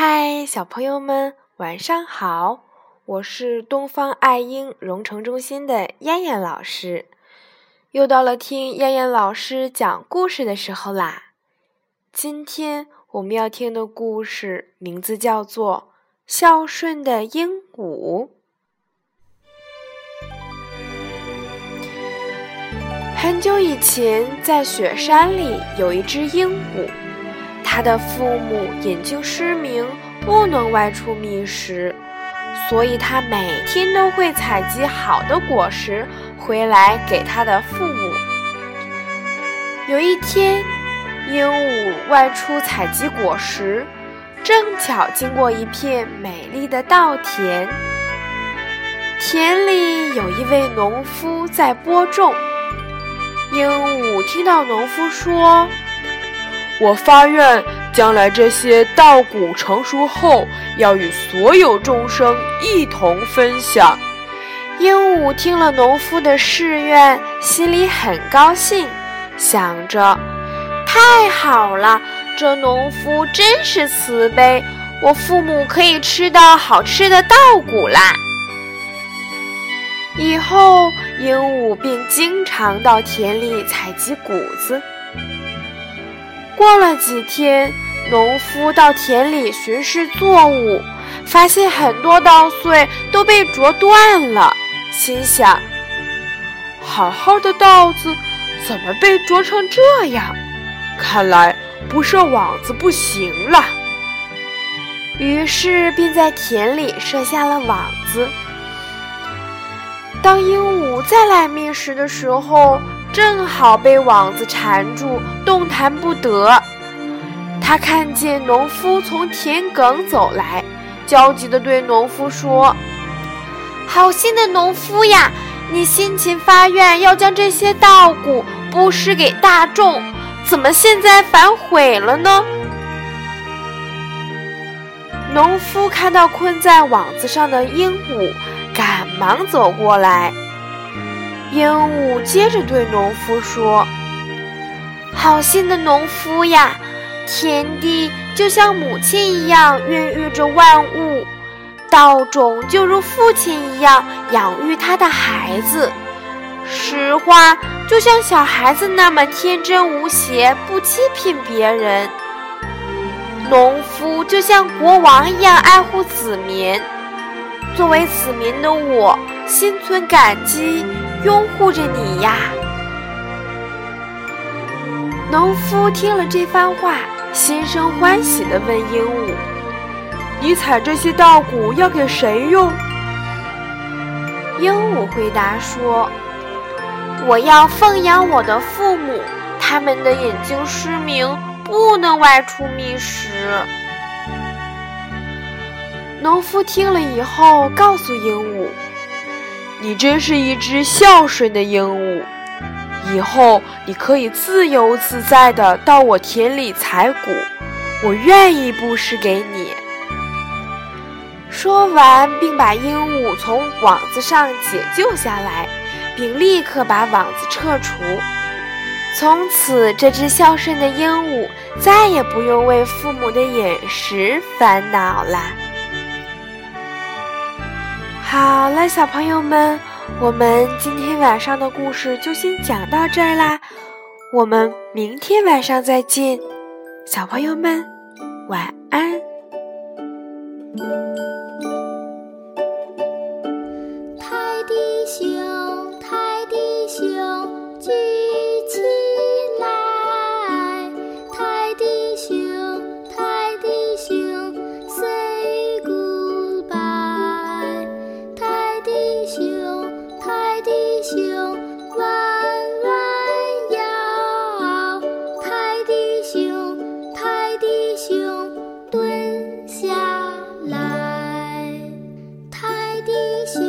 嗨，小朋友们，晚上好！我是东方爱婴融成中心的燕燕老师，又到了听燕燕老师讲故事的时候啦。今天我们要听的故事名字叫做《孝顺的鹦鹉》。很久以前，在雪山里有一只鹦鹉，他的父母眼睛失明，不能外出觅食，所以他每天都会采集好的果实回来给他的父母。有一天，鹦鹉外出采集果实，正巧经过一片美丽的稻田，田里有一位农夫在播种。鹦鹉听到农夫说：“我发愿，将来这些稻谷成熟后，要与所有众生一同分享。”鹦鹉听了农夫的誓愿，心里很高兴，想着：“太好了，这农夫真是慈悲，我父母可以吃到好吃的稻谷啦。”以后，鹦鹉便经常到田里采集谷子。过了几天，农夫到田里巡视作物，发现很多稻穗都被啄断了，心想：好好的稻子怎么被啄成这样？看来不设网子不行了。于是便在田里设下了网子。当鹦鹉再来觅食的时候，正好被网子缠住，动弹不得。他看见农夫从田埂走来，焦急地对农夫说：“好心的农夫呀，你辛勤发愿要将这些稻谷布施给大众，怎么现在反悔了呢？”农夫看到困在网子上的鹦鹉。赶忙走过来，鹦鹉接着对农夫说：“好心的农夫呀，田地就像母亲一样孕育着万物，稻种就如父亲一样养育他的孩子，实话就像小孩子那么天真无邪，不欺骗别人。农夫就像国王一样爱护子民。”作为子民的我，心存感激，拥护着你呀。农夫听了这番话，心生欢喜地问鹦鹉：“你采这些稻谷要给谁用？”鹦鹉回答说：“我要奉养我的父母，他们的眼睛失明，不能外出觅食。”农夫听了以后，告诉鹦鹉：“你真是一只孝顺的鹦鹉，以后你可以自由自在地到我田里采谷，我愿意布施给你。”说完，并把鹦鹉从网子上解救下来，并立刻把网子撤除。从此，这只孝顺的鹦鹉再也不用为父母的饮食烦恼了。好了，小朋友们，我们今天晚上的故事就先讲到这儿啦。我们明天晚上再见，小朋友们，晚安。兄。你是